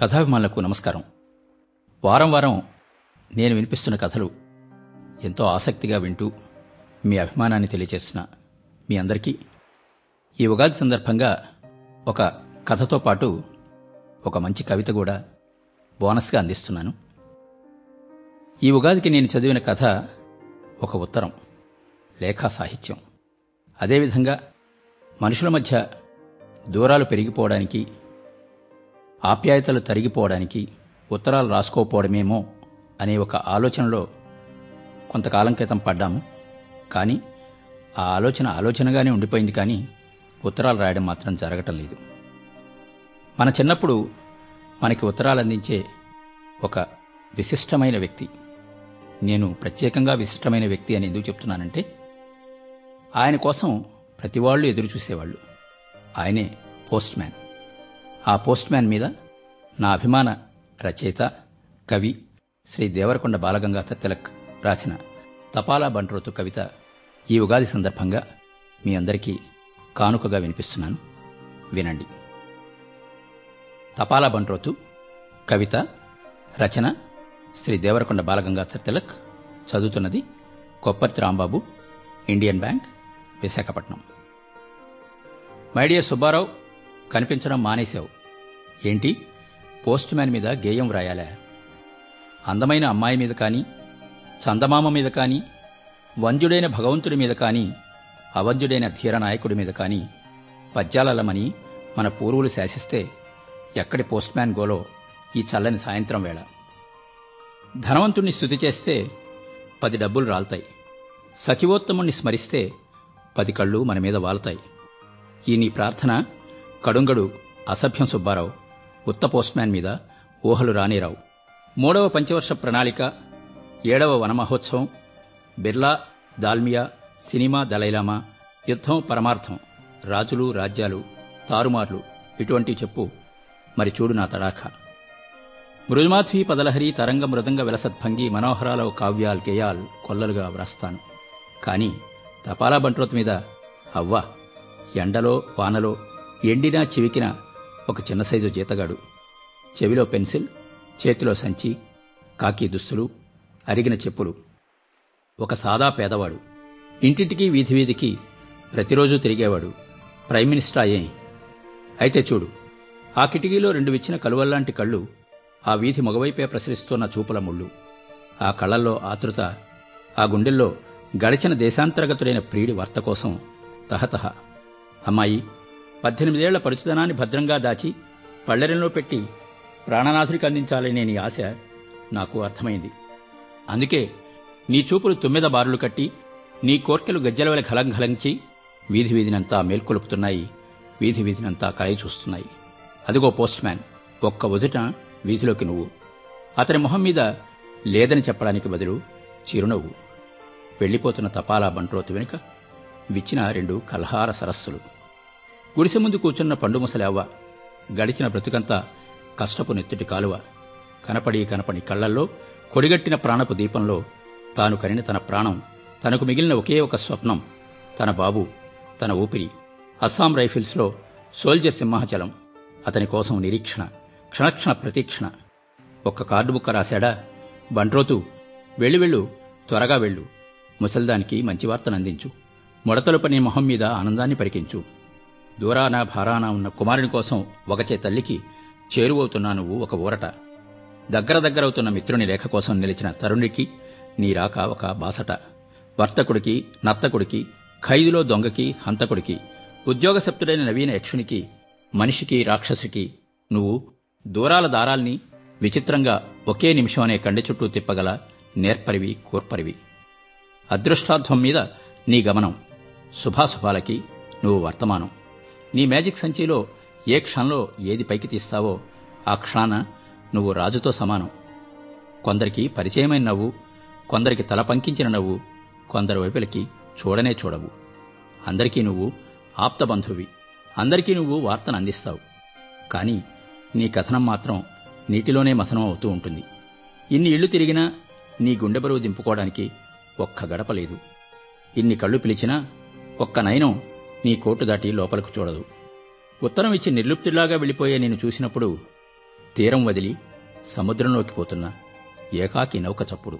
కథాభిమానులకు నమస్కారం. వారం వారం నేను వినిపిస్తున్న కథలు ఎంతో ఆసక్తిగా వింటూ మీ అభిమానాన్ని తెలియజేస్తున్న మీ అందరికీ ఈ ఉగాది సందర్భంగా ఒక కథతో పాటు ఒక మంచి కవిత కూడా బోనస్గా అందిస్తున్నాను. ఈ ఉగాదికి నేను చదివిన కథ ఒక ఉత్తరం లేఖా సాహిత్యం. అదేవిధంగా మనుషుల మధ్య దూరాలు పెరిగిపోవడానికి ఆప్యాయతలు తరిగిపోవడానికి ఉత్తరాలు రాసుకోకపోవడమేమో అనే ఒక ఆలోచనలో కొంతకాలం క్రితం పడ్డాము. కానీ ఆ ఆలోచన ఆలోచనగానే ఉండిపోయింది కానీ ఉత్తరాలు రాయడం మాత్రం జరగటం లేదు. మన చిన్నప్పుడు మనకి ఉత్తరాలు అందించే ఒక విశిష్టమైన వ్యక్తి నేను ప్రత్యేకంగా విశిష్టమైన వ్యక్తి అని ఎందుకు చెప్తున్నానంటే ఆయన కోసం ప్రతి వాళ్ళు ఎదురు చూసేవాళ్ళు ఆయనే పోస్ట్ మ్యాన్ ఆ పోస్ట్ మ్యాన్ మీద నా అభిమాన రచయిత కవి శ్రీ దేవరకొండ బాలగంగాధర తిలక్ రాసిన తపాలా బంట్రోతు కవిత ఈ ఉగాది సందర్భంగా మీ అందరికీ కానుకగా వినిపిస్తున్నాను. వినండి. తపాలా బంట్రోతు కవిత రచన శ్రీ దేవరకొండ బాలగంగాధర తిలక్ చదువుతున్నది Kopparthi Rambabu Indian Bank Visakhapatnam. My dear Subbarao కనిపించడం మానేశావు. ఏంటి? పోస్ట్ మ్యాన్ మీద గేయం వ్రాయాలా? అందమైన అమ్మాయి మీద కానీ చందమామ మీద కానీ వంద్యుడైన భగవంతుడి మీద కానీ అవంద్యుడైన ధీర నాయకుడి మీద కానీ పద్యాలమని మన పూర్వులు శాసిస్తే ఎక్కడి పోస్ట్ మ్యాన్ గోలో ఈ చల్లని సాయంత్రం వేళ? ధనవంతుణ్ణి స్థుతి చేస్తే పది డబ్బులు రాల్తాయి. సచివోత్తముణ్ణి స్మరిస్తే పది కళ్ళు మన మీద వాలుతాయి. ఈ నీ ప్రార్థన కడుంగడు అసభ్యం సుబ్బారావు. ఉత్త పోస్ట్మ్యాన్ మీద ఊహలు రానిరావు మూడవ పంచవర్ష ప్రణాళిక ఏడవ Vanamahotsavam Birla Dalmiya cinema Dalai Lama యుద్ధం పరమార్థం రాజులు రాజ్యాలు తారుమార్లు ఇటువంటి చెప్పు. మరి చూడు నా తడాఖ. మృదుమాధ్వి పదలహరి తరంగ మృదంగ విలసద్భంగి మనోహరాల కావ్యాల్ గేయాల్ కొల్లలుగా వ్రాస్తాను. కాని తపాలా బంట్రోత్ మీద అవ్వా ఎండలో వానలో ఎండినా చివికిన ఒక చిన్న సైజు జీతగాడు. చెవిలో పెన్సిల్ చేతిలో సంచి కాకి దుస్తులు అరిగిన చెప్పులు. ఒక సాదా పేదవాడు. ఇంటింటికి వీధి వీధికి ప్రతిరోజు తిరిగేవాడు. ప్రైమ్ మినిస్టర్ అయ్యే అయితే చూడు ఆ కిటికీలో రెండు విచ్చిన కలువల్లాంటి కళ్ళు ఆ వీధి మగవైపే ప్రసరిస్తున్న చూపుల ముళ్ళు. ఆ కళ్ళల్లో ఆతృత ఆ గుండెల్లో గడిచిన దేశాంతర్గతుడైన ప్రియుడి వార్త కోసం తహతహ. అమ్మాయి పద్దెనిమిదేళ్ళ పరిచితనాన్ని భద్రంగా దాచి పళ్ళెరంలో పెట్టి ప్రాణనాథుడికి అందించాలనే నీ ఆశ నాకు అర్థమైంది. అందుకే నీ చూపులు తుమ్మెద బారులు కట్టి నీ కోర్కెలు గజ్జల వలె ఘలంఘలంచి వీధి వీధినంతా మేల్కొలుపుతున్నాయి వీధి వీధినంతా కలయి చూస్తున్నాయి. అదిగో పోస్ట్ మ్యాన్ ఒక్క ఉదుట వీధిలోకి నువ్వు. అతని మొహం మీద లేదని చెప్పడానికి బదులు చిరునవ్వు. వెళ్ళిపోతున్న తపాలా బంట్రోతు వెనుక విచ్చిన రెండు కల్హార సరస్సులు. గుడిసె ముందు కూర్చున్న పండు ముసలేవ్వ గడిచిన బ్రతుకంతా కష్టపు నెత్తిటి కాలువ. కనపడి కనపడి కళ్ళల్లో కొడిగట్టిన ప్రాణపు దీపంలో తాను కనిన తన ప్రాణం తనకు మిగిలిన ఒకే ఒక స్వప్నం తన బాబు తన ఊపిరి అస్సాం రైఫిల్స్లో సోల్జర్ సింహాచలం అతని కోసం నిరీక్షణ క్షణక్షణ ప్రతీక్షణ. ఒక్క కార్డు బుక్క రాశాడా? బంట్రోతు వెళ్ళు వెళ్ళు త్వరగా వెళ్ళు ముసల్దానికి మంచి వార్తనందించు ముడతలు పని మొహం మీద ఆనందాన్ని పరికించు. దూరాన భారాన ఉన్న కుమారుని కోసం ఒకచే తల్లికి చేరువవుతున్నా నువ్వు ఒక ఊరట. దగ్గర దగ్గరవుతున్న మిత్రుని లేఖ కోసం నిలిచిన తరుణికి నీ రాక ఒక బాసట. వర్తకుడికి నర్తకుడికి ఖైదులో దొంగకి హంతకుడికి ఉద్యోగసప్తుడైన నవీన యక్షునికి మనిషికి రాక్షసుకి నువ్వు దూరాల దారాల్ని విచిత్రంగా ఒకే నిమిషం అనే కండి చుట్టూ తిప్పగల నేర్పరివి కూర్పరివి. అదృష్టాధ్వం మీద నీ గమనం. శుభాశుభాలకి నువ్వు వర్తమానం. నీ మ్యాజిక్ సంచిలో ఏ క్షణంలో ఏది పైకి తీస్తావో ఆ క్షణాన నువ్వు రాజుతో సమానం. కొందరికి పరిచయమైన నవ్వు కొందరికి తల పంకించిన నవ్వు కొందరు వైపులకి చూడనే చూడవు. అందరికీ నువ్వు ఆప్తబంధువి అందరికీ నువ్వు వార్తను అందిస్తావు. కానీ నీ కథనం మాత్రం నీటిలోనే మథనం అవుతూ ఉంటుంది. ఇన్ని ఇళ్ళు తిరిగినా నీ గుండె బరువు దింపుకోవడానికి ఒక్క గడప లేదు. ఇన్ని కళ్ళు పిలిచినా ఒక్క నయనం నీ కోటు దాటి లోపలకు చూడదు. ఉత్తరం ఇచ్చి నిర్లుప్తిలాగా వెళ్ళిపోయే నేను చూసినప్పుడు తీరం వదిలి సముద్రంలోకి పోతున్న ఏకాకి నౌక చప్పుడు.